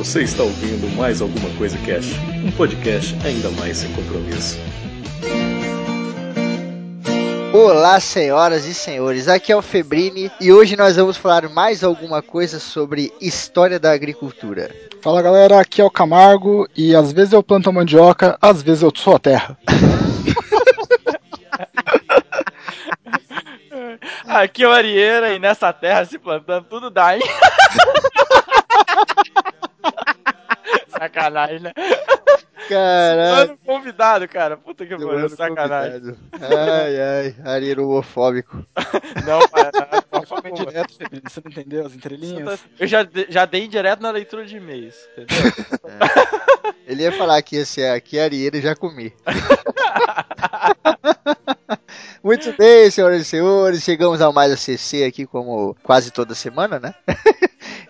Você está ouvindo mais alguma coisa Cash, um podcast ainda mais sem compromisso. Olá, senhoras e senhores, aqui é o Febrini e hoje nós vamos falar mais alguma coisa sobre história da agricultura. Fala galera, aqui é o Camargo e às vezes eu planto mandioca, às vezes eu sou a terra. Aqui é o Arieira e nessa terra se plantando tudo dá, hein? sacanagem, né? Caralho. Mano, convidado, cara. Puta que pariu, sacanagem. Convidado. Ai, ai, Arieira homofóbico. Não, para, não, Forma indireta, você não entendeu as entrelinhas? Eu já, já dei direto na leitura de e-mails, entendeu? Ele ia falar que esse é aqui Arieira e já comi. Muito bem, senhoras e senhores, chegamos ao Mais ACC aqui como quase toda semana, né?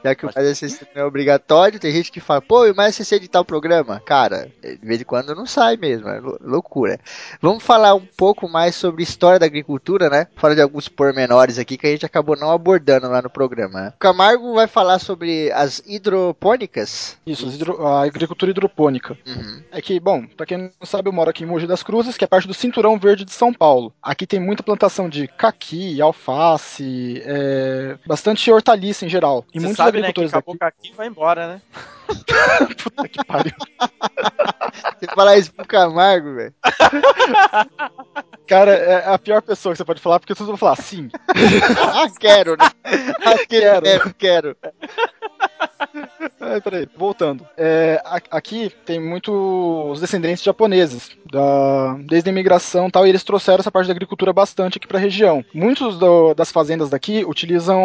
Já que o Mais ACC não é obrigatório, tem gente que fala, pô, e o Mais ACC de tal programa? Cara, de vez em quando não sai mesmo, é lou- loucura. Vamos falar um pouco mais sobre história da agricultura, né? Fora de alguns pormenores aqui que a gente acabou não abordando lá no programa. né? O Camargo vai falar sobre as hidropônicas. Isso, hidro- a agricultura hidropônica. Uhum. É que, bom, pra quem não sabe, eu moro aqui em Mogi das Cruzes, que é parte do Cinturão Verde de São Paulo. Aqui tem muita plantação de caqui, alface, é, bastante hortaliça em geral. E Você muitos sabe, né, que agricultores acabou daqui... aqui e vai embora, né? Puta que pariu. Você falar isso pro Camargo, velho. Cara, é a pior pessoa que você pode falar, porque todos vão falar sim. Ah, quero, né? Ah, quero, quero, quero. É, peraí, voltando. É, a- aqui tem muitos descendentes japoneses, da, desde a imigração e tal, e eles trouxeram essa parte da agricultura bastante aqui para a região. Muitos do- das fazendas daqui utilizam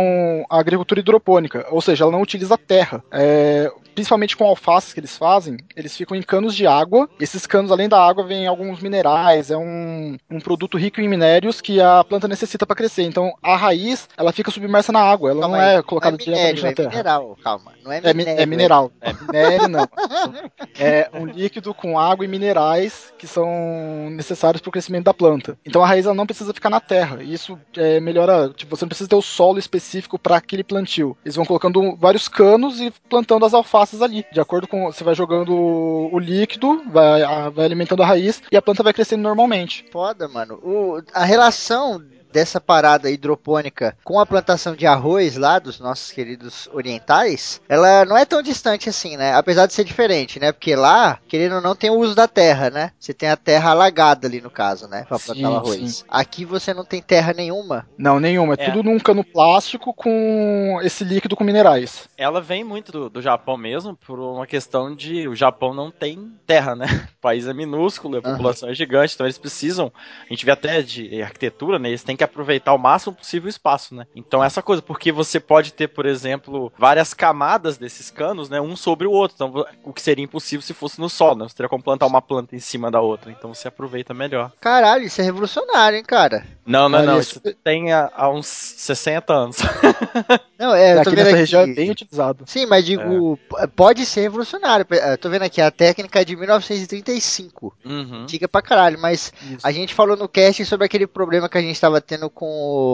a agricultura hidropônica, ou seja, ela não utiliza terra. É, principalmente com alfaces que eles fazem, eles ficam em canos de água. Esses canos, além da água, vêm alguns minerais, é um, um produto rico em minérios que a planta necessita para crescer. Então, a raiz, ela fica submersa na água, ela Calma não aí, é colocada não é minério, diretamente na é terra. mineral, calma. Não é É, mi- minério. é mineral. É minério, não. É um líquido com água e minerais que são necessários para o crescimento da planta. Então a raiz ela não precisa ficar na terra. E Isso é, melhora. Tipo, você não precisa ter o solo específico para aquele plantio. Eles vão colocando vários canos e plantando as alfaces ali. De acordo com. Você vai jogando o líquido, vai, a- vai alimentando a raiz e a planta vai crescendo normalmente. Foda, mano. O- a relação dessa parada hidropônica com a plantação de arroz lá dos nossos queridos orientais, ela não é tão distante assim, né? Apesar de ser diferente, né? Porque lá, querendo ou não, tem o uso da terra, né? Você tem a terra alagada ali no caso, né? Pra plantar Sim, o arroz. Aqui você não tem terra nenhuma. Não, nenhuma. É, É. tudo num cano plástico com esse líquido com minerais. Ela vem muito do, do Japão mesmo, por uma questão de o Japão não tem terra, né? O país é minúsculo, a população é gigante, então eles precisam, a gente vê até de arquitetura, né? Eles têm que aproveitar o máximo possível o espaço, né? Então essa coisa, porque você pode ter, por exemplo, várias camadas desses canos, né? Um sobre o outro, então o que seria impossível se fosse no sol, né? Você teria como plantar uma planta em cima da outra, então você aproveita melhor. Caralho, isso é revolucionário, hein, cara? Não, não, Olha, não, isso- tem há, há uns 60 anos. Não, é, eu tô aqui vendo nessa aqui. região é bem utilizado. Sim, mas digo, p- pode ser revolucionário. Eu tô vendo aqui, a técnica é de 1935. Uhum. Antiga pra caralho, mas Isso. a gente falou no cast sobre aquele problema que a gente tava tendo com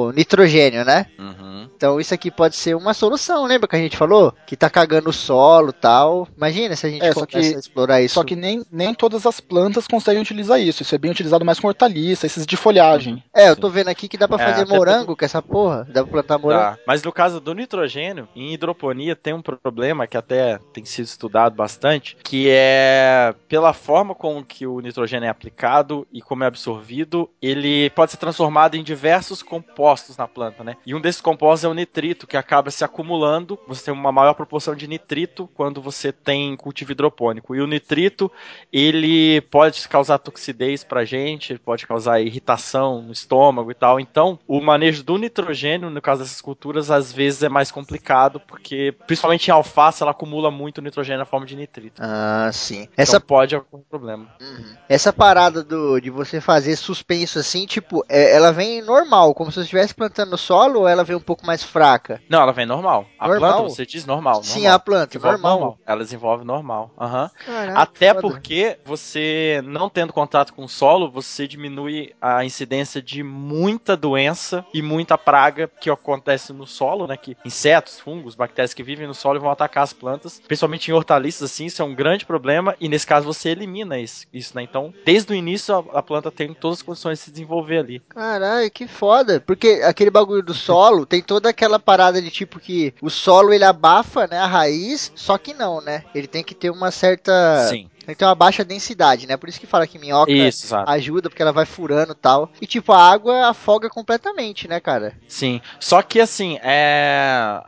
o nitrogênio, né? Uhum. Então isso aqui pode ser uma solução, lembra que a gente falou? Que tá cagando o solo e tal. Imagina se a gente É, começa que- a explorar isso. Só que nem, nem todas as plantas conseguem utilizar isso. Isso é bem utilizado mais com hortaliça, esses de folhagem. É, eu tô vendo aqui que dá pra É, fazer morango com essa porra. Dá pra plantar morango. Tá. Mas no caso do nitrogênio, em hidroponia tem um problema que até tem sido estudado bastante, que é pela forma com que o nitrogênio é aplicado e como é absorvido, ele pode ser transformado em diversos compostos na planta, né? E um desses compostos é o nitrito, que acaba se acumulando. Você tem uma maior proporção de nitrito quando você tem cultivo hidropônico. E o nitrito, ele pode causar toxidez pra gente, pode causar irritação no estômago e tal. Então, o manejo do nitrogênio, no caso dessas culturas, às vezes é mais complicado, porque principalmente em alface ela acumula muito nitrogênio na forma de nitrito. Ah, sim. Então Essa, pode algum problema. Uhum. essa parada do, de você fazer suspenso assim, tipo, é- ela vem normal, como se você estivesse plantando no solo ou ela vem um pouco mais fraca? Não, ela vem normal. A Normal? planta, você diz normal. Sim, normal. a planta, Desenvolve normal. Ela desenvolve normal. Aham. Caraca, Até foda. porque você, não tendo contato com o solo, você diminui a incidência de muita doença e muita praga que acontece no solo, né? Que insetos, fungos, bactérias que vivem no solo vão atacar as plantas, principalmente em hortaliças, assim, isso é um grande problema, e nesse caso você elimina isso, isso né? Então, desde o início, a, a planta tem todas as condições de se desenvolver ali. Caralho, que foda. Porque aquele bagulho do solo tem toda aquela parada de tipo que o solo ele abafa, né, a raiz, só que não, né? Ele tem que ter uma certa. Sim. Tem que ter uma baixa densidade, né? Por isso que fala que minhoca Isso, ajuda, porque ela vai furando e tal. E tipo, a água afoga completamente, né, cara? Sim. Só que assim, é.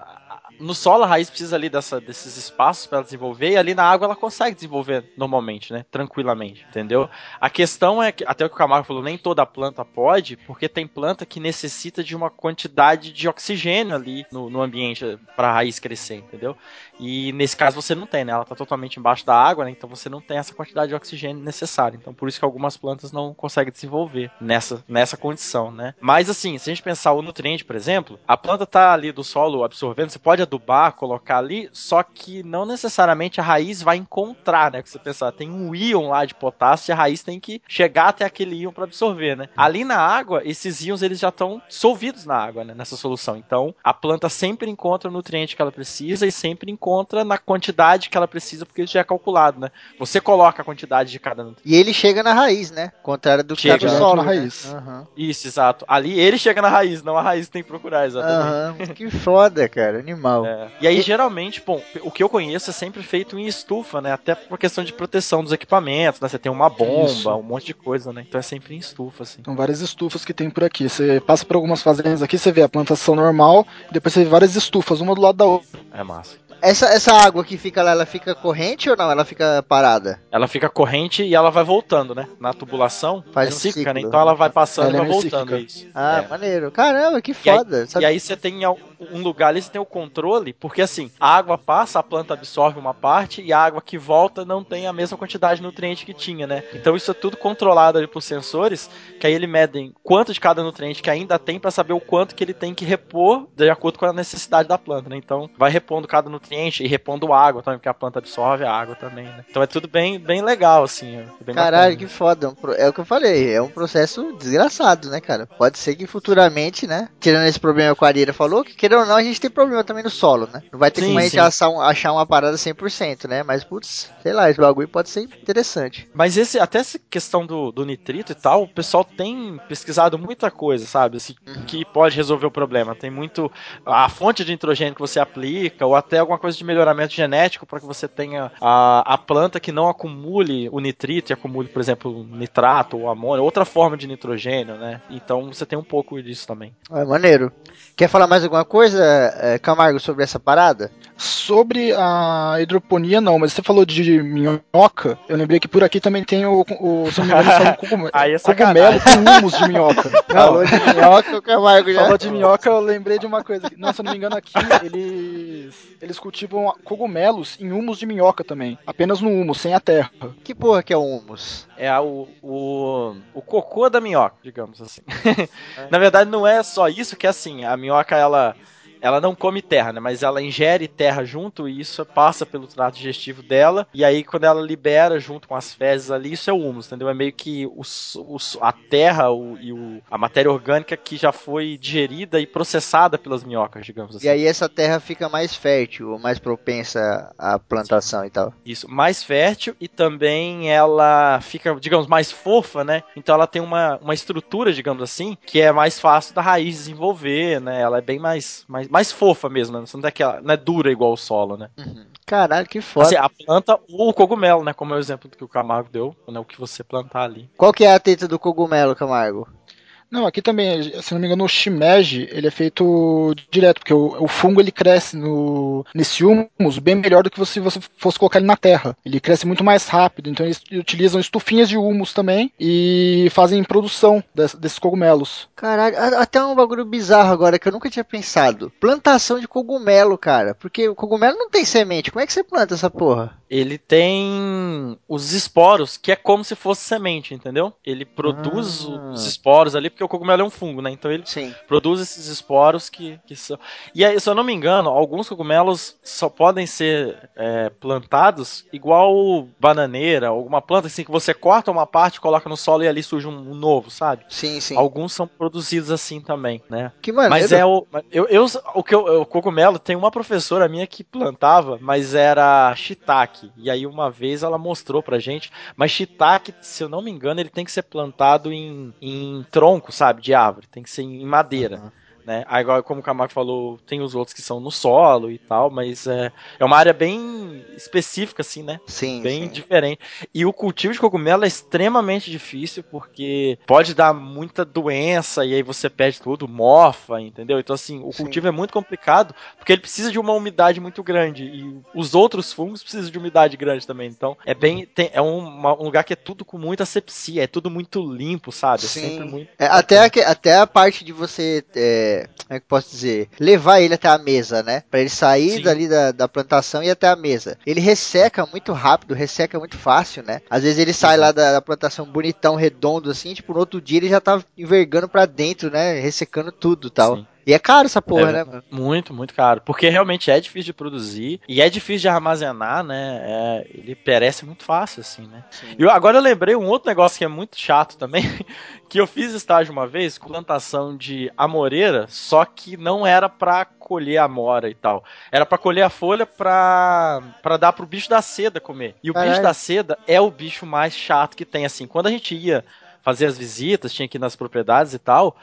No solo a raiz precisa ali dessa, desses espaços para desenvolver e ali na água ela consegue desenvolver normalmente, né? Tranquilamente, entendeu? A questão é que, até o que o Camargo falou, nem toda planta pode, porque tem planta que necessita de uma quantidade de oxigênio ali no, no ambiente para a raiz crescer, entendeu? E nesse caso você não tem, né? Ela está totalmente embaixo da água, né? Então você não tem essa quantidade de oxigênio necessária. Então por isso que algumas plantas não conseguem desenvolver nessa, nessa condição, né? Mas assim, se a gente pensar o nutriente, por exemplo, a planta tá ali do solo absorvendo, você pode adubar, colocar ali, só que não necessariamente a raiz vai encontrar, né? Que você pensar, tem um íon lá de potássio e a raiz tem que chegar até aquele íon para absorver, né? Ali na água, esses íons eles já estão dissolvidos na água, né? Nessa solução. Então a planta sempre encontra o nutriente que ela precisa e sempre encontra na quantidade que ela precisa, porque isso já é calculado, né? Você coloca a quantidade de cada nutriente. E ele chega na raiz, né? Contrário do que Chega tá no solo. na né? raiz. Aham. Isso, exato. Ali ele chega na raiz, não a raiz tem que procurar, exatamente. Aham. Que foda, cara. Animal. É. E aí, geralmente, bom, o que eu conheço é sempre feito em estufa, né? Até por questão de proteção dos equipamentos, né? Você tem uma bomba, Isso. um monte de coisa, né? Então é sempre em estufa, assim. São várias estufas que tem por aqui. Você passa por algumas fazendas aqui, você vê a plantação normal, e depois você vê várias estufas, uma do lado da outra. É massa. Essa, essa água que fica lá, ela fica corrente ou não? Ela fica parada? Ela fica corrente e ela vai voltando, né? Na tubulação. Faz é um cíclica, ciclo. né? Então ela vai passando Ela e é vai voltando. cíclica. Isso. Ah, É. maneiro. Caramba, que E aí- foda. E aí você tem um lugar ali, você tem o controle, porque assim, a água passa, a planta absorve uma parte e a água que volta não tem a mesma quantidade de nutriente que tinha, né? Então isso é tudo controlado ali por sensores, que aí ele medem quanto de cada nutriente que ainda tem para saber o quanto que ele tem que repor de acordo com a necessidade da planta, né? Então vai repondo cada nutriente e repondo água também, porque a planta absorve a água também, né? Então é tudo bem, bem legal, assim. é bem Caralho, bacana. que foda. É É o que eu falei, é um processo desgraçado, né, cara? Pode ser que futuramente, né? Tirando esse problema que o Arieira falou, que queira ou não, a gente tem problema também no solo, né? Não vai ter Sim, como a gente achar, achar uma parada 100%, né? Mas, putz, sei lá, esse bagulho pode ser interessante. Mas esse, até essa questão do, do nitrito e tal, o pessoal tem pesquisado muita coisa, sabe? Assim, que pode resolver o problema. Tem muito. A fonte de nitrogênio que você aplica, ou até alguma coisa de melhoramento genético para que você tenha a, a planta que não acumule o nitrito e acumule, por exemplo, nitrato ou amônio, outra forma de nitrogênio, né? Então você tem um pouco disso também. É maneiro. Quer falar mais alguma coisa, é, Camargo, sobre essa parada? Sobre a hidroponia, não, mas você falou de minhoca, eu lembrei que por aqui também tem o, o se não me engano, eles falam cogumelo, Aí é cogumelo com humus de minhoca. Falou de minhoca, o Camargo já... Falou de minhoca, eu lembrei de uma coisa. Não, se eu não me engano, aqui eles, eles cultivam cogumelos em humus de minhoca também. Apenas no humus, sem a terra. Que porra que é o humus? É a- o, o, o cocô da minhoca, digamos assim. Na verdade, não é só isso, que assim, a minhoca, ela, ela não come terra, né? Mas ela ingere terra junto e isso passa pelo trato digestivo dela. E aí, quando ela libera junto com as fezes ali, isso é o humus, entendeu? É meio que o, s- o s- a terra o- e o, a matéria orgânica que já foi digerida e processada pelas minhocas, digamos assim. E aí essa terra fica mais fértil, mais propensa à plantação e tal. Isso, mais fértil e também ela fica, digamos, mais fofa, né? Então ela tem uma, uma estrutura, digamos assim, que é mais fácil da raiz desenvolver, né? Ela é bem mais, mais, mais fofa mesmo, né? Você não é, aquela, não é dura igual o solo, né? Caralho, que foda. Assim, a planta ou o cogumelo, né? Como é o exemplo que o Camargo deu, né? O que você plantar ali. Qual que é a teta do cogumelo, Camargo? Não, aqui também, se não me engano, o shimeji, ele é feito direto, porque o, o fungo ele cresce no, nesse humus bem melhor do que se você fosse colocar ele na terra. Ele cresce muito mais rápido, então eles utilizam estufinhas de humus também e fazem produção des- desses cogumelos. Caralho, até um bagulho bizarro agora que eu nunca tinha pensado. Plantação de cogumelo, cara. Porque o cogumelo não tem semente. Como é que você planta essa porra? Ele tem os esporos, que é como se fosse semente, entendeu? Ele produz Ah. os esporos ali, porque o cogumelo é um fungo, né? Então ele Sim. produz esses esporos que, que são. E aí, se eu não me engano, alguns cogumelos só podem ser é, plantados igual bananeira, alguma planta assim que você corta uma parte, coloca no solo e ali surge um, novo, sabe? Sim, sim. Alguns são produzidos assim também, né? Que maneiro. Mas é o. Eu, eu, o que eu, o cogumelo tem uma professora minha que plantava, mas era shiitake. E aí uma vez ela mostrou pra gente. Mas shiitake, se eu não me engano, ele tem que ser plantado em, em tronco, sabe? De árvore. Tem que ser em madeira. Aham. Né? Agora, como o Camargo falou, tem os outros que são no solo e tal, mas é, é uma área bem específica, assim, né? Sim, bem sim. diferente. E o cultivo de cogumelo é extremamente difícil porque pode dar muita doença e aí você perde tudo, mofa, entendeu? Então, assim, o Sim. cultivo é muito complicado porque ele precisa de uma umidade muito grande e os outros fungos precisam de umidade grande também. Então, é bem. tem- é um, uma- um lugar que é tudo com muita asepsia, é tudo muito limpo, sabe? É Sim. sempre muito. É, até, a, até a parte de você, é, como é que eu posso dizer, levar ele até a mesa, né? Pra ele sair Sim. dali da, da plantação e ir até a mesa. Ele resseca muito rápido, resseca muito fácil, né? Às vezes ele sai lá da, da plantação bonitão, redondo, assim, tipo, no outro dia ele já tá envergando pra dentro, né? Ressecando tudo e tal. Sim. E é caro essa porra, É, né, mano? Muito, muito caro. Porque realmente é difícil de produzir e é difícil de armazenar, né? É, ele perece muito fácil, assim, né? E eu- agora eu lembrei um outro negócio que é muito chato também, que eu fiz estágio uma vez com plantação de amoreira, só que não era pra colher a amora e tal. Era pra colher a folha pra, pra dar pro bicho da seda comer. E o Caralho. bicho da seda é o bicho mais chato que tem, assim. Quando a gente ia fazer as visitas, tinha que ir nas propriedades e tal,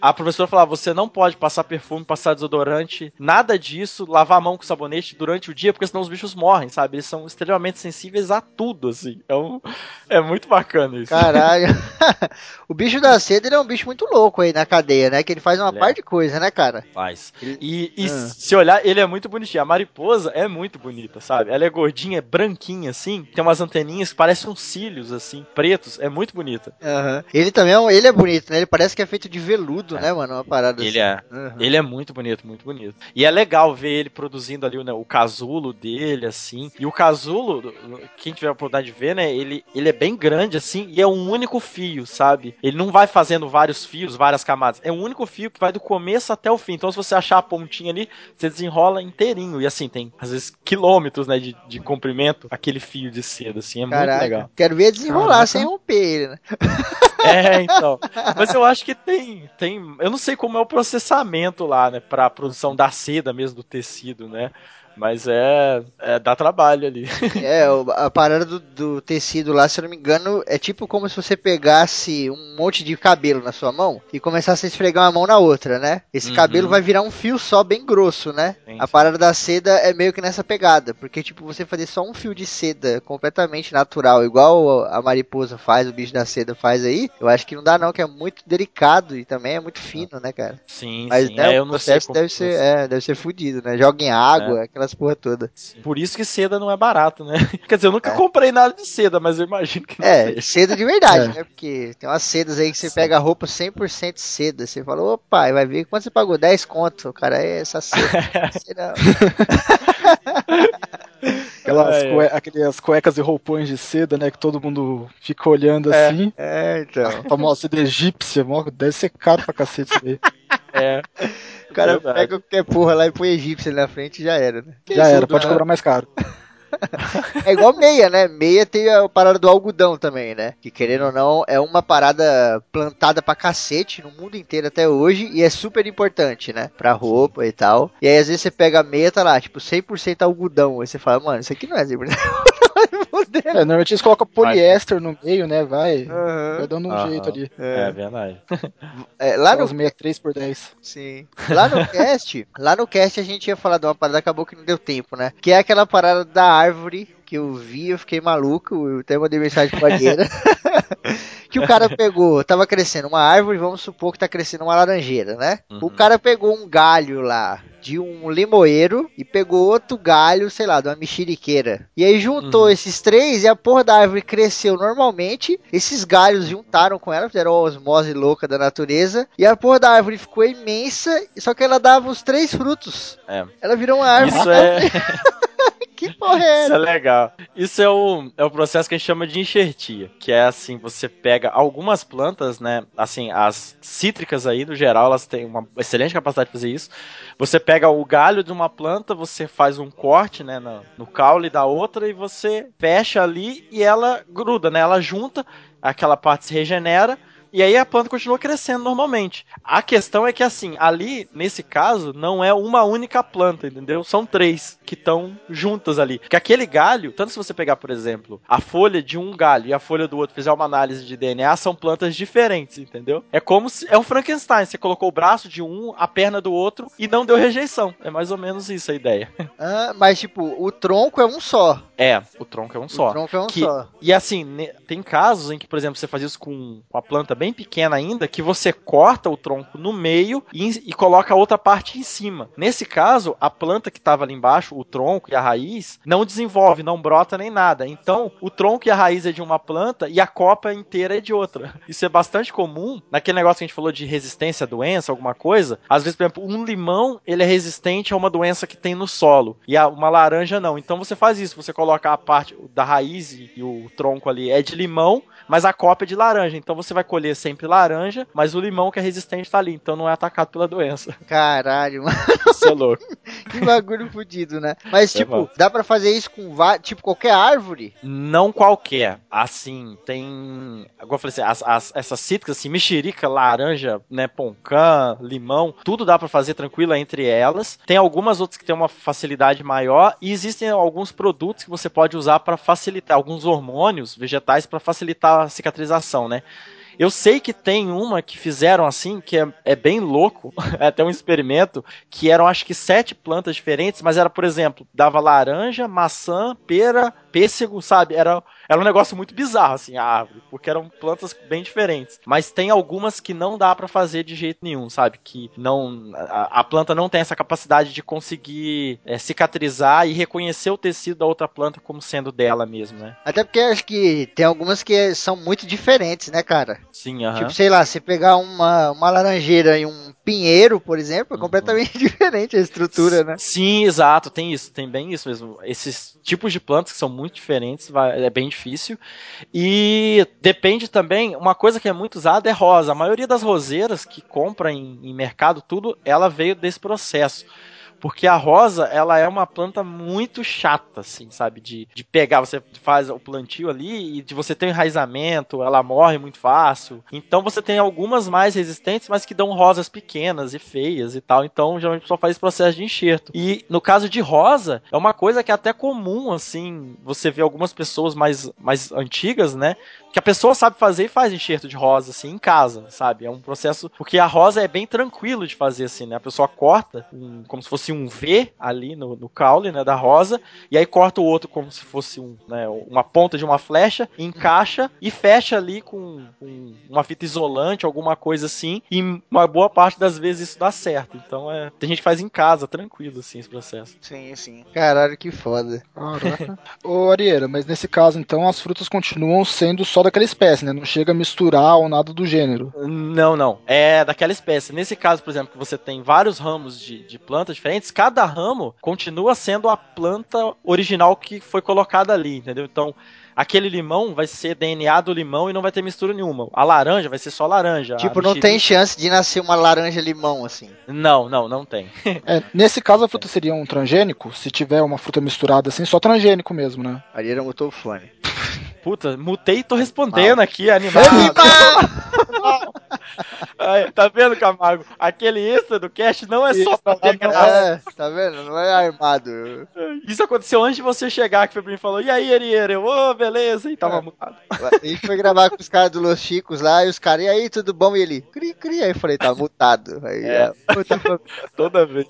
a professora falava: você não pode passar perfume, passar desodorante, nada disso, lavar a mão com sabonete durante o dia, porque senão os bichos morrem, sabe? Eles são extremamente sensíveis a tudo, assim. É, um- é muito bacana isso. Caralho. o bicho da seda ele é um bicho muito louco aí na cadeia, né? Que ele faz uma é. parte de coisa, né, cara? Faz. E, e Ah. se olhar, ele é muito bonitinho. A mariposa é muito bonita, sabe? Ela é gordinha, é branquinha, assim. Tem umas anteninhas que parecem uns cílios, assim, pretos. É muito bonita. Aham. Ele também é, um- ele é bonito, né? Ele parece que é feito de veludo, É. né, mano? Uma parada Ele assim. é. Aham. Ele é muito bonito, muito bonito. E é legal ver ele produzindo ali né, o casulo dele, assim. E o casulo, quem tiver a oportunidade de ver, né? Ele, ele é bem grande, assim, e é um único fio, sabe? Ele não vai fazendo vários fios, várias camadas. É um único fio que vai do começo até o fim. Então, se você achar a pontinha ali, você desenrola inteirinho. E assim, tem, às vezes, quilômetros, né, de, de comprimento, aquele fio de seda, assim. É muito Caraca. legal. Quero ver desenrolar Caraca. sem romper ele, né? É, então. Mas eu acho que tem, tem. Eu não sei como é o processamento lá, né? Pra produção da seda mesmo, do tecido, né? Mas é. é dá trabalho ali. É, a parada do, do tecido lá, se eu não me engano, é tipo como se você pegasse um monte de cabelo na sua mão e começasse a esfregar uma mão na outra, né? Esse Uhum. cabelo vai virar um fio só bem grosso, né? Sim, a parada da seda é meio que nessa pegada, porque tipo, você fazer só um fio de seda completamente natural, igual a mariposa faz, o bicho da seda faz aí, eu acho que não dá não, que é muito delicado e também é muito fino, né, cara? Sim, Mas sim. né, é, o processo deve ser, é, deve ser fudido, né? Joga em água, aquelas porra toda. Sim. Por isso que seda não é barato, né? Quer dizer, eu nunca É. comprei nada de seda, mas eu imagino que não É, seja. seda de verdade, É. né? Porque tem umas sedas aí que você Sim. pega a roupa 100% seda. Você fala, opa, e vai ver quanto você pagou? 10 conto. O cara, é essa seda. Aquelas, É, é. cue- aquelas cuecas e roupões de seda, né? Que todo mundo fica olhando É. assim. é, então. A famosa seda egípcia, deve ser caro pra cacete isso aí. É. O cara Verdade. pega qualquer porra lá e põe egípcio ali na frente e já era, né? Já era, pode né? cobrar mais caro. É igual meia, né? Meia tem a parada do algodão também, né? Que querendo ou não, é uma parada plantada pra cacete no mundo inteiro até hoje e é super importante, né? Pra roupa e tal. E aí às vezes você pega a meia, tá lá, tipo 100% algodão. Aí você fala, mano, isso aqui não é 100% Fudeu. É, normalmente eles colocam poliéster no meio, né? Vai, vai Aham. dando um Aham. jeito ali. É verdade. É, lá no Aquelas meia 3 por 10. Sim. Lá no cast, lá no cast a gente ia falar de uma parada, acabou que não deu tempo, né? Que é aquela parada da árvore que eu vi, eu fiquei maluco, eu até mandei mensagem pra Gueira. que o cara pegou, tava crescendo uma árvore, vamos supor que tá crescendo uma laranjeira, né? Uhum. O cara pegou um galho lá de um limoeiro e pegou outro galho, sei lá, de uma mexeriqueira. E aí juntou Uhum. esses três e a porra da árvore cresceu normalmente. Esses galhos juntaram com ela, fizeram a osmose louca da natureza. E a porra da árvore ficou imensa, só que ela dava os três frutos. É. Ela virou uma árvore. Isso é. que porra é Isso é legal. Isso é o, é o processo que a gente chama de enxertia, que é assim, você pega algumas plantas, né, assim, as cítricas aí, no geral, elas têm uma excelente capacidade de fazer isso. Você pega o galho de uma planta, você faz um corte, né, no, no caule da outra e você fecha ali e ela gruda, né, ela junta, aquela parte se regenera e aí a planta continua crescendo normalmente. A questão é que, assim, ali, nesse caso, não é uma única planta, entendeu? São três que estão juntas ali. Porque aquele galho, tanto se você pegar, por exemplo, a folha de um galho e a folha do outro, fizer uma análise de DNA, são plantas diferentes, entendeu? É como se. É um Frankenstein. Você colocou o braço de um, a perna do outro e não deu rejeição. É mais ou menos isso a ideia. Ah, mas, tipo, o tronco é um só. É, o tronco é um só. O tronco é um Que- só. E assim, tem casos em que, por exemplo, você faz isso com uma planta bem pequena ainda, que você corta o tronco no meio e, e coloca a outra parte em cima. Nesse caso, a planta que estava ali embaixo, o tronco e a raiz, não desenvolve, não brota nem nada. Então, o tronco e a raiz é de uma planta e a copa inteira é de outra. Isso é bastante comum naquele negócio que a gente falou de resistência à doença, alguma coisa. Às vezes, por exemplo, um limão, ele é resistente a uma doença que tem no solo e a- uma laranja não. Então, você faz isso, você coloca a parte da raiz e, e o tronco ali é de limão, mas a copa é de laranja. Então você vai colher sempre laranja, mas o limão que é resistente tá ali, então não é atacado pela doença. Caralho, mano. Isso é louco. Que bagulho fudido, né? Mas, É tipo, dá pra fazer isso com tipo qualquer árvore? Não qualquer. Assim, tem. Agora eu falei assim, as, as- essas cítricas, assim, mexerica, laranja, né, poncã, limão, tudo dá pra fazer tranquilo entre elas. Tem algumas outras que têm uma facilidade maior e existem alguns produtos que você pode usar pra facilitar, alguns hormônios vegetais pra facilitar a cicatrização, né? Eu sei que tem uma que fizeram assim, que é, é bem louco, é até um experimento, que eram acho que sete plantas diferentes, mas era, por exemplo, dava laranja, maçã, pera, pêssego, sabe? Era, era um negócio muito bizarro, assim, a árvore, porque eram plantas bem diferentes. Mas tem algumas que não dá pra fazer de jeito nenhum, sabe? Que não. A, a planta não tem essa capacidade de conseguir é, cicatrizar e reconhecer o tecido da outra planta como sendo dela mesmo, né? Até porque acho que tem algumas que são muito diferentes, né, cara? Sim, aham. Tipo, sei lá, se pegar uma, uma laranjeira e um pinheiro, por exemplo, é Uhum. completamente diferente a estrutura, né? Sim, exato, tem isso, tem bem isso mesmo. Esses tipos de plantas que são muito diferentes, vai- é bem difícil. E depende também, uma coisa que é muito usada é rosa. A maioria das roseiras que compra em, em mercado, tudo, ela veio desse processo. Porque a rosa, ela é uma planta muito chata, assim, sabe? De, de pegar, você faz o plantio ali e de você ter um enraizamento, ela morre muito fácil. Então você tem algumas mais resistentes, mas que dão rosas pequenas e feias e tal. Então geralmente pessoal faz esse processo de enxerto. E no caso de rosa, é uma coisa que é até comum, assim, você vê algumas pessoas mais, mais antigas, né? Que a pessoa sabe fazer e faz enxerto de rosa, assim, em casa, sabe? É um processo. Porque a rosa é bem tranquilo de fazer, assim, né? A pessoa corta, como se fosse um V ali no, no caule, né? Da rosa, e aí corta o outro como se fosse um, né, uma ponta de uma flecha, encaixa e fecha ali com, com uma fita isolante, alguma coisa assim. E uma boa parte das vezes isso dá certo. Então é. Tem gente que faz em casa, tranquilo, assim, esse processo. Sim, sim. Caralho, que foda. Caraca. Ô, Arieira, mas nesse caso, então, as frutas continuam sendo só daquela espécie, né? Não chega a misturar ou nada do gênero. Não, não. É daquela espécie. Nesse caso, por exemplo, que você tem vários ramos de, de plantas diferentes, cada ramo continua sendo a planta original que foi colocada ali, entendeu? Então, aquele limão vai ser DNA do limão e não vai ter mistura nenhuma. A laranja vai ser só laranja. Tipo, não tem chance de nascer uma laranja-limão, assim. Não, não, não tem. É, nesse caso, a fruta seria um transgênico? Se tiver uma fruta misturada assim, só transgênico mesmo, né? Ariera mutou o fone. Puta, mutei e tô respondendo aqui, animado. Aí, tá vendo, Camargo? Aquele extra do cast não é só pra ter aquela É, tá vendo? Não é armado. Isso aconteceu antes de você chegar, que mim e falou, e aí, Ariera? Eu, ô, beleza, e tava É. mutado. A gente foi gravar com os caras do Los Chicos lá, e os caras, e aí, tudo bom? E ele, cri, cri. Aí eu falei, tá mutado. Aí, É. é. Toda vez.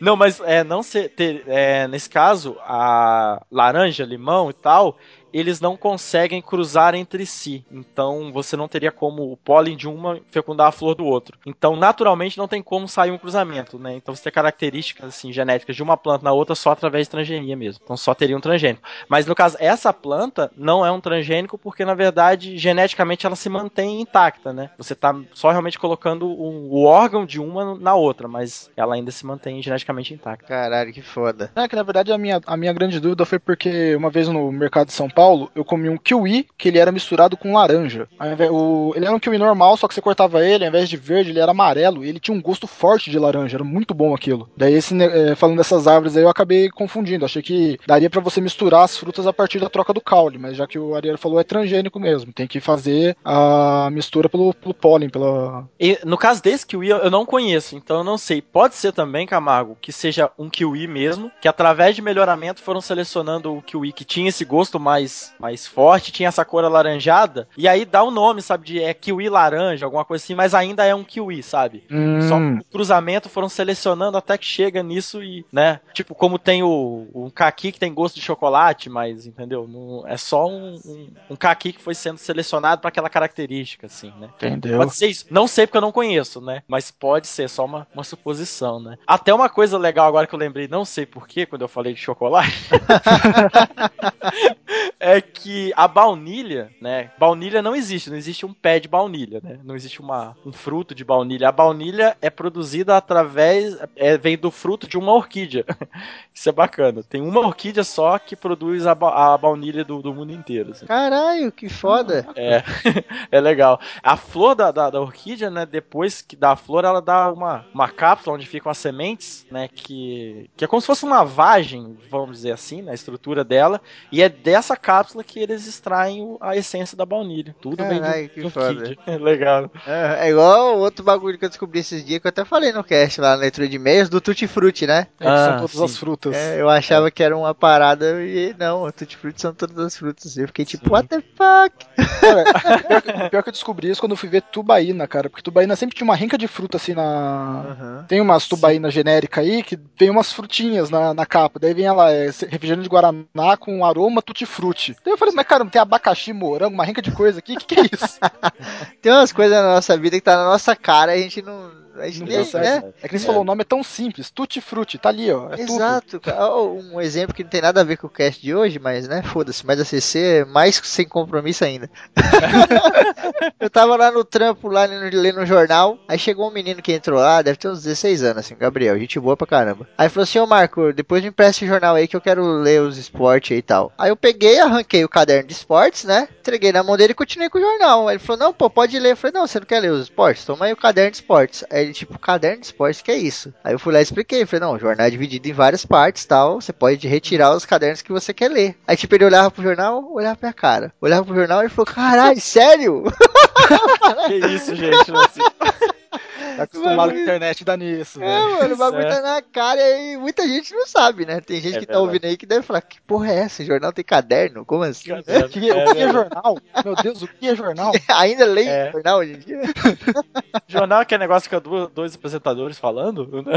Não, mas é, não ser, ter, é, nesse caso, a laranja, limão e tal, eles não conseguem cruzar entre si. Então você não teria como o pólen de uma fecundar a flor do outro. Então, naturalmente, não tem como sair um cruzamento, né? Então você tem características assim, genéticas de uma planta na outra só através de transgenia mesmo. Então só teria um transgênico. Mas no caso, essa planta não é um transgênico porque, na verdade, geneticamente ela se mantém intacta, né? Você tá só realmente colocando o, o órgão de uma na outra, mas ela ainda se mantém geneticamente intacta. Caralho, que foda. É que na verdade a minha, a minha grande dúvida foi porque uma vez no mercado de São Paulo eu comi um kiwi que ele era misturado com laranja. O- ele era um kiwi normal, só que você cortava ele, ao invés de verde, ele era amarelo e ele tinha um gosto forte de laranja. Era muito bom aquilo. Daí, esse, eh, falando dessas árvores aí, eu acabei confundindo. Achei que daria pra você misturar as frutas a partir da troca do caule, mas já que o Ariel falou, é transgênico mesmo. Tem que fazer a mistura pelo, pelo pólen, pela. E, no caso desse kiwi, eu não conheço, então eu não sei. Pode ser também, Camargo, que seja um kiwi mesmo, que através de melhoramento foram selecionando o kiwi que tinha esse gosto mais, mais forte, tinha essa cor alaranjada, e aí dá o nome, sabe, de é kiwi laranja, alguma coisa assim, mas ainda é um kiwi, sabe? Só Hum, o cruzamento foram selecionando até que chega nisso e, né? Tipo, como tem o, o caqui que tem gosto de chocolate, mas, entendeu? Não, é só um, um, um caqui que foi sendo selecionado para aquela característica, assim, né? entendeu? Pode ser isso. Não sei porque eu não conheço, né? Mas pode ser só uma, uma suposição, né? Até uma coisa legal agora que eu lembrei, não sei porquê, quando eu falei de chocolate. é que a baunilha, né? Baunilha não existe, não existe um pé de baunilha, né? Não existe uma, um fruto de baunilha. A baunilha é produzida através. É, vem do fruto de uma orquídea. Isso é bacana. Tem uma orquídea só que produz a, ba- a baunilha do, do mundo inteiro. assim. Caralho, que foda. É, é legal. A flor da, da, da orquídea, né? Depois que dá a flor, ela dá uma, uma cápsula onde ficam as sementes, né? Que, que é como se fosse uma vagem, vamos dizer assim, na estrutura dela. E é dessa cápsula que eles extraem a essência da baunilha. Tudo Caralho, vem de, que foda. orquídea. É legal. É, é igual outro bagulho que eu descobri esses dias que eu até falei no cast lá na leitura de e-mails do Tutti Frutti, né? É, que Ah, são todas sim. as frutas. É, eu achava que era uma parada e não, o Tutti Frutti são todas as frutas. Eu fiquei tipo, Sim. what the fuck? Cara, pior, que, pior que eu descobri isso quando eu fui ver tubaína, cara. Porque tubaína sempre tinha uma rinca de fruta assim na. Aham. Tem umas tubaína genérica aí que tem umas frutinhas na, na capa. Daí vem ela, é, refrigerante de Guaraná com aroma Daí eu falei, mas cara, não tem abacaxi, morango, uma rinca de coisa aqui? O que, que é isso? Tem umas coisas na nossa vida que tá na nossa cara e a gente não. Nem, percebe. né? É que nem você falou, o nome é tão simples, tutti-frutti, tá ali, ó. É. Exato, cara. Um exemplo que não tem nada a ver com o cast de hoje, mas né, foda-se, mas a CC é mais sem compromisso ainda. eu tava lá no trampo, lá lendo, um jornal, aí chegou um menino que entrou lá, deve ter uns 16 anos, assim, Gabriel, gente boa pra caramba. Aí falou assim, ô Marco, depois me empresta esse jornal aí que eu quero ler os esportes aí e tal. Aí eu peguei, arranquei o caderno de esportes, né, entreguei na mão dele e continuei com o jornal. Aí ele falou, não, pô, pode ler. Eu falei, não, você não quer ler os esportes? Toma aí o caderno de esportes. Aí ele, tipo, caderno de esportes, que é isso? Aí eu fui lá e expliquei, falei, não, o jornal é dividido em várias partes tal, você pode retirar os cadernos que você quer ler. Aí tipo, ele olhava pro jornal, olhava pra minha cara. Olhava pro jornal e falou, caralho, sério? Que isso, gente. assim. Tá acostumado com a internet dá nisso, É, velho. mano, o bagulho é. tá na cara e muita gente não sabe, né? Tem gente É que tá verdade. ouvindo aí que deve falar, que porra é essa? Jornal tem caderno? Como assim? O que, o que é jornal? Meu Deus, o que é jornal? Ainda leio É. jornal hoje em dia? Jornal que é negócio que fica dois apresentadores falando. né?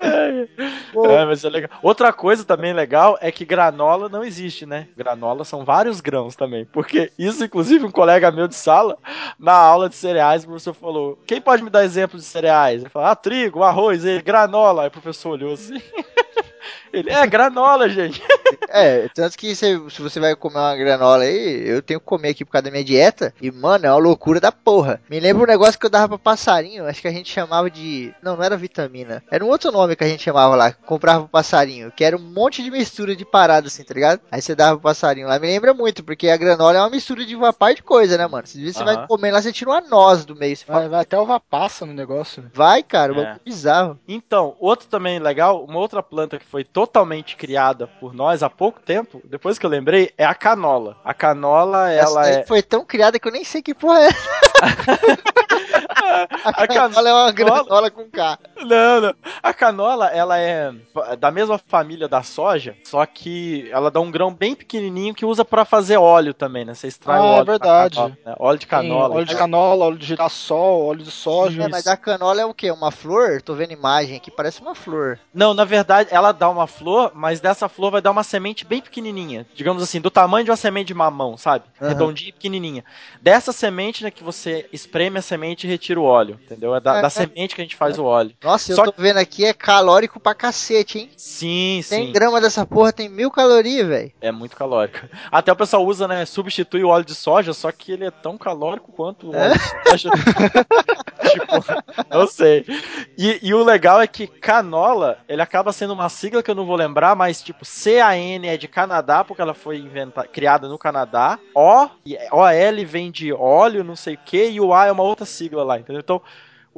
É, mas é legal. Outra coisa também legal é que granola não existe, né? Granola são vários grãos também. Porque isso, inclusive, um colega meu de sala, na aula de cereais, o professor falou: Quem pode me dar exemplo de cereais? Ele falou: Ah, trigo, arroz, ele, granola. Aí o professor olhou assim. Ele, é, granola, gente. É, tanto que se, se você vai comer uma granola aí, eu tenho que comer aqui por causa da minha dieta. E, mano, é uma loucura da porra. Me lembra um negócio que eu dava pra passarinho, acho que a gente chamava de. Não, não era vitamina. Era um outro nome que a gente chamava lá, comprava pro passarinho, que era um monte de mistura de parada, assim, tá ligado? Aí você dava pro passarinho lá. Me lembra muito, porque a granola é uma mistura de uma par de coisa, né, mano? Você, você vai Aham. comer lá, você tira uma noz do meio. Você fala, Vai, vai até uva passa no negócio. vai, cara, o É. bagulho bizarro. Então, outro também legal, uma outra planta que foi totalmente criada por nós há pouco tempo, depois que eu lembrei, é a canola. A canola, Essa ela daí é. foi tão criada que eu nem sei que porra é. A canola é uma granola com K. Não, não. A canola, ela é da mesma família da soja, só que ela dá um grão bem pequenininho que usa para fazer óleo também, né? Você extrai ah, o óleo. é verdade. Canola, né? Óleo de canola. Sim, óleo de canola, óleo de girassol, óleo de soja. É, mas a canola é o quê? Uma flor? Tô vendo imagem aqui, parece uma flor. Não, na verdade, ela dá uma flor, mas dessa flor vai dar uma semente bem pequenininha. Digamos assim, do tamanho de uma semente de mamão, sabe? Uhum. Redondinha e pequenininha. Dessa semente, né, que você espreme a semente e retira o óleo, entendeu? É da, é, da semente que a gente faz é. o óleo. Nossa, Só eu tô que... vendo aqui, é calórico pra cacete, hein? Sim, tem sim. grama dessa porra, tem mil calorias, velho. É muito calórico. Até o pessoal usa, né, substitui o óleo de soja, só que ele é tão calórico quanto o óleo de soja. tipo, não sei. E, e, o legal é que canola, ele acaba sendo uma sigla que eu não vou lembrar, mas tipo, C-A-N é de Canadá, porque ela foi inventada, criada no Canadá. O, O-L vem de óleo, não sei o que, e o A é uma outra sigla lá, entendeu? Então,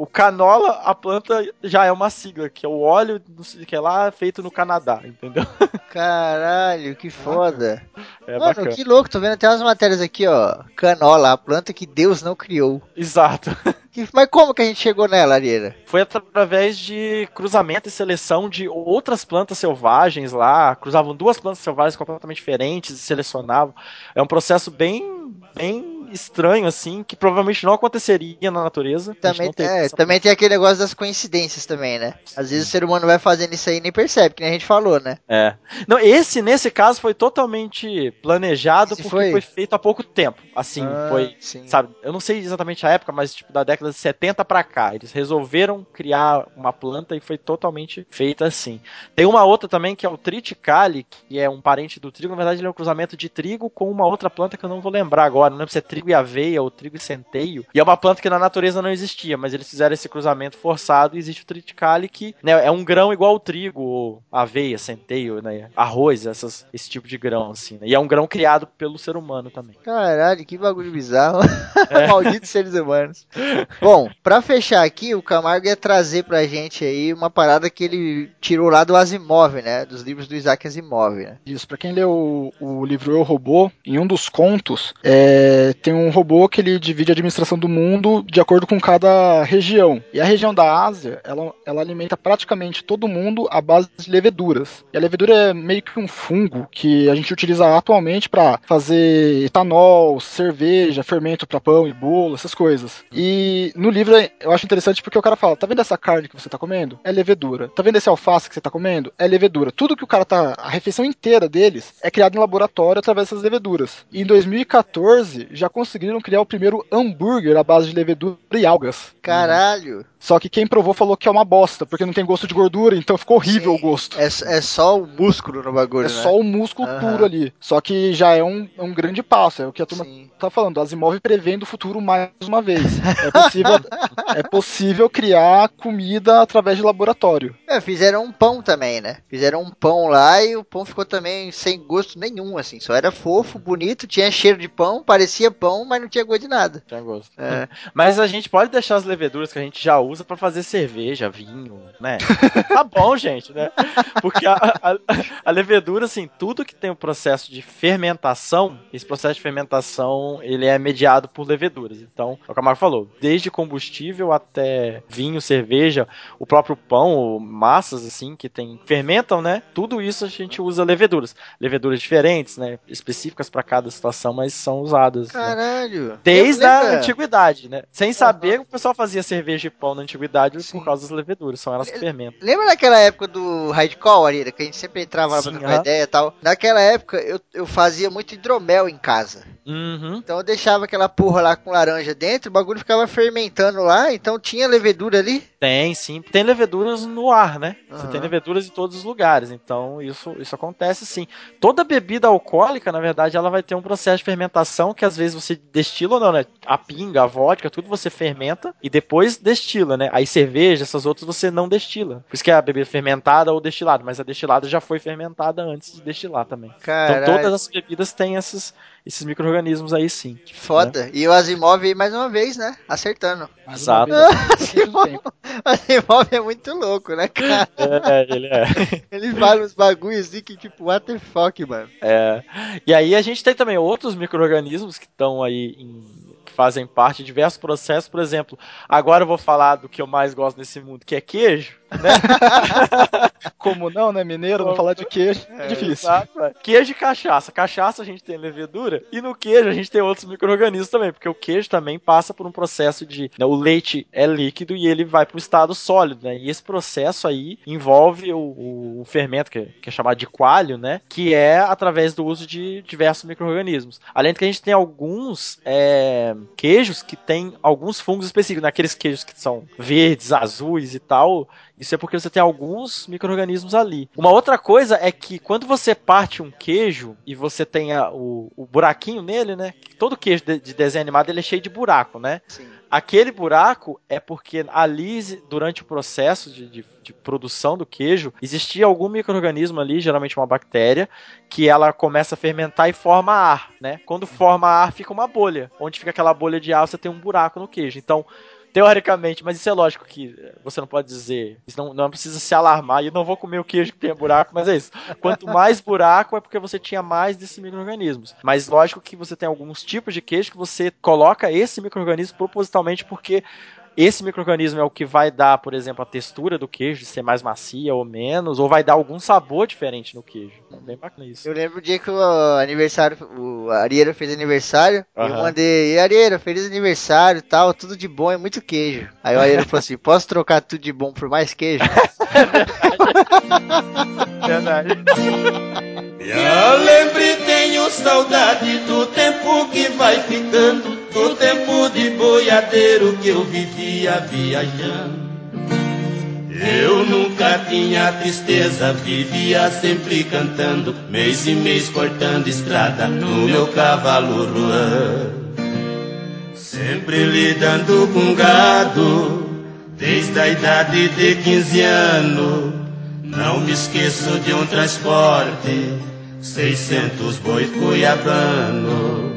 o canola, a planta já é uma sigla, que é o óleo que é lá feito no Canadá, entendeu? Caralho, que foda. É Mano, bacana. que louco, tô vendo até umas matérias aqui, ó. Canola, a planta que Deus não criou. Exato. Mas como que a gente chegou nela, Arieira? Foi através de cruzamento e seleção de outras plantas selvagens lá. Cruzavam duas plantas selvagens completamente diferentes e selecionavam. É um processo bem, bem estranho, assim, que provavelmente não aconteceria na natureza. Também, tem, é, também tem aquele negócio das coincidências também, né? Às vezes o ser humano vai fazendo isso aí e nem percebe, que nem a gente falou, né? É. Não, esse, nesse caso, foi totalmente planejado esse porque foi? foi? feito há pouco tempo. Assim, ah, foi, sim. sabe? Eu não sei exatamente a época, mas tipo, da década de 70 para cá. Eles resolveram criar uma planta e foi totalmente feita assim. Tem uma outra também que é o triticale, que é um parente do trigo. Na verdade, ele é um cruzamento de trigo com uma outra planta que eu não vou lembrar agora. Não lembro se é trigo trigo e aveia, ou trigo e centeio. E é uma planta que na natureza não existia, mas eles fizeram esse cruzamento forçado e existe o triticale que né, é um grão igual ao trigo, ou aveia, centeio, né, arroz, essas, esse tipo de grão, assim. Né? E é um grão criado pelo ser humano também. Caralho, que bagulho bizarro. É. Malditos seres humanos. Bom, pra fechar aqui, o Camargo ia trazer pra gente aí uma parada que ele tirou lá do Asimov, né? Dos livros do Isaac Asimov, né? Isso, pra quem leu o, o livro Eu Robô, em um dos contos, é, tem tem um robô que ele divide a administração do mundo de acordo com cada região. E a região da Ásia, ela, ela alimenta praticamente todo mundo à base de leveduras. E a levedura é meio que um fungo que a gente utiliza atualmente para fazer etanol, cerveja, fermento para pão e bolo, essas coisas. E no livro eu acho interessante porque o cara fala: tá vendo essa carne que você tá comendo? É levedura. Tá vendo esse alface que você tá comendo? É levedura. Tudo que o cara tá. A refeição inteira deles é criada em laboratório através dessas leveduras. E em 2014 já conseguiram criar o primeiro hambúrguer à base de levedura e algas. Caralho! Só que quem provou falou que é uma bosta, porque não tem gosto de gordura, então ficou horrível Sim, o gosto. É, é só o músculo no bagulho, É né? só o músculo uhum. puro ali. Só que já é um, um grande passo, é o que a turma Sim. tá falando. Asimov prevendo o futuro mais uma vez. É possível, é possível criar comida através de laboratório. É, fizeram um pão também, né? Fizeram um pão lá e o pão ficou também sem gosto nenhum, assim. Só era fofo, bonito, tinha cheiro de pão, parecia pão, mas não tinha gosto de nada. Tinha gosto. É. Mas a gente pode deixar as leveduras que a gente já usa para fazer cerveja, vinho, né? tá bom, gente, né? Porque a, a, a, levedura, assim, tudo que tem o um processo de fermentação, esse processo de fermentação, ele é mediado por leveduras. Então, é o Marco falou, desde combustível até vinho, cerveja, o próprio pão, massas, assim, que tem, fermentam, né? Tudo isso a gente usa leveduras. Leveduras diferentes, né? Específicas para cada situação, mas são usadas. Né? Caralho! Desde a antiguidade, né? Sem saber, uhum. o pessoal fazia cerveja e pão na antiguidade Sim. por causa das leveduras, são elas que fermentam. Lembra daquela época do Hardcore, Arira, que a gente sempre entrava lá pra trocar ideia e tal? Naquela época eu, eu fazia muito hidromel em casa. Uhum. Então eu deixava aquela porra lá com laranja dentro, o bagulho ficava fermentando lá, então tinha levedura ali? Tem, sim. Tem leveduras no ar, né? Uhum. Você tem leveduras em todos os lugares, então isso, isso acontece sim. Toda bebida alcoólica, na verdade, ela vai ter um processo de fermentação que às vezes você destila ou não, né? A pinga, a vodka, tudo você fermenta e depois destila, né? Aí cerveja, essas outras você não destila. Por isso que é a bebida fermentada ou destilada, mas a destilada já foi fermentada antes de destilar também. Caralho. Então todas as bebidas têm esses, esses micro-organismos aí sim. Que foda. Né? E o Asimov aí mais uma vez, né? Acertando. Exato. Asimov, Asimov é muito louco, né, cara? É, ele é. ele fala uns bagulhos assim que tipo, what the fuck, mano. É. E aí a gente tem também outros micro-organismos que estão aí em que fazem parte de diversos processos. Por exemplo, agora eu vou falar do que eu mais gosto nesse mundo, que é queijo. Né? Como não, né? Mineiro, não falar de queijo é, é difícil. Exato, é. Queijo e cachaça. Cachaça a gente tem levedura e no queijo a gente tem outros micro-organismos também, porque o queijo também passa por um processo de. Né, o leite é líquido e ele vai para o estado sólido, né? E esse processo aí envolve o, o, o fermento, que, que, é chamado de coalho, né? Que é através do uso de diversos micro-organismos. Além de que a gente tem alguns é, queijos que tem alguns fungos específicos, naqueles né? queijos que são verdes, azuis e tal isso é porque você tem alguns micro-organismos ali. Uma outra coisa é que quando você parte um queijo e você tem a, o, o, buraquinho nele, né? Todo queijo de, de, desenho animado ele é cheio de buraco, né? Sim. Aquele buraco é porque ali, durante o processo de, de, de produção do queijo, existia algum microorganismo ali, geralmente uma bactéria, que ela começa a fermentar e forma ar, né? Quando forma ar, fica uma bolha. Onde fica aquela bolha de ar, você tem um buraco no queijo. Então, Teoricamente, mas isso é lógico que você não pode dizer. Isso não, não precisa se alarmar. E não vou comer o queijo que tem buraco, mas é isso. Quanto mais buraco, é porque você tinha mais desses micro-organismos. Mas lógico que você tem alguns tipos de queijo que você coloca esse micro-organismo propositalmente porque esse microorganismo é o que vai dar, por exemplo, a textura do queijo, de ser mais macia ou menos, ou vai dar algum sabor diferente no queijo. É bem bacana isso. Eu lembro o dia que o aniversário, o Arieiro fez aniversário, uhum. eu mandei, e Arieiro, feliz aniversário tal, tudo de bom e muito queijo. Aí o Arieiro falou assim: posso trocar tudo de bom por mais queijo? Verdade. Eu lembro e tenho saudade do tempo que vai ficando do tempo de boiadeiro que eu vivia viajando. Eu nunca tinha tristeza, vivia sempre cantando, mês e mês cortando estrada no meu cavalo Ruan. Sempre lidando com gado, desde a idade de 15 anos. Não me esqueço de um transporte, 600 boi cuiabano.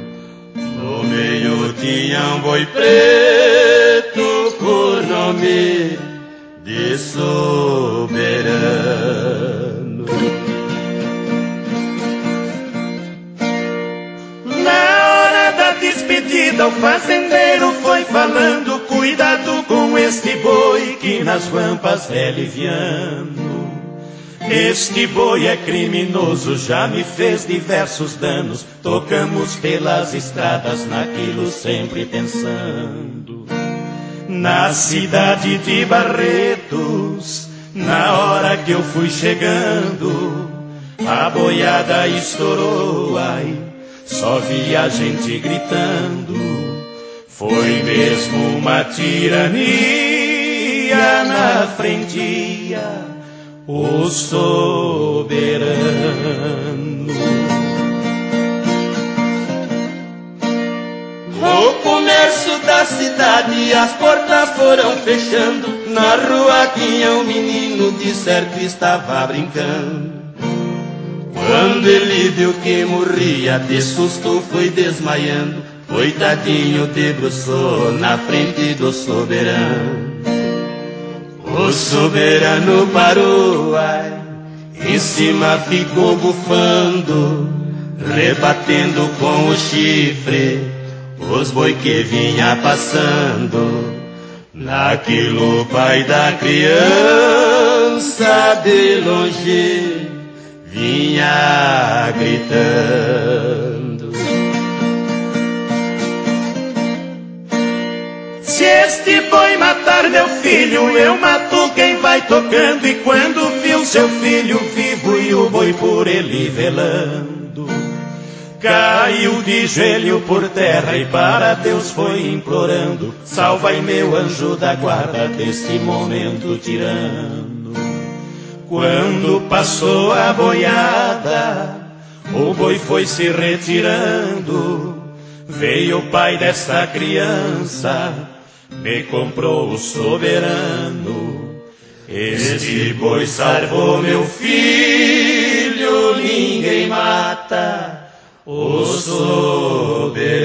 No meio tinha um boi preto por nome de soberano. Na hora da despedida, o fazendeiro foi falando: Cuidado com este boi que nas rampas é liviano. Este boi é criminoso, já me fez diversos danos. Tocamos pelas estradas, naquilo sempre pensando. Na cidade de Barretos, na hora que eu fui chegando, a boiada estourou, ai, só vi a gente gritando. Foi mesmo uma tirania na frente o soberano. O comércio da cidade, as portas foram fechando. Na rua tinha um menino, de certo estava brincando. Quando ele viu que morria, de susto foi desmaiando. Coitadinho debruçou na frente do soberano. O soberano parou, ai, em cima ficou bufando, rebatendo com o chifre os boi que vinha passando. Naquilo pai da criança de longe vinha gritando. Matar meu filho, eu mato quem vai tocando. E quando viu seu filho vivo e o boi por ele velando, caiu de joelho por terra e para Deus foi implorando: Salvai meu anjo da guarda desse momento tirano. Quando passou a boiada, o boi foi se retirando. Veio o pai dessa criança me comprou o soberano. Este boi salvou meu filho, ninguém mata o soberano.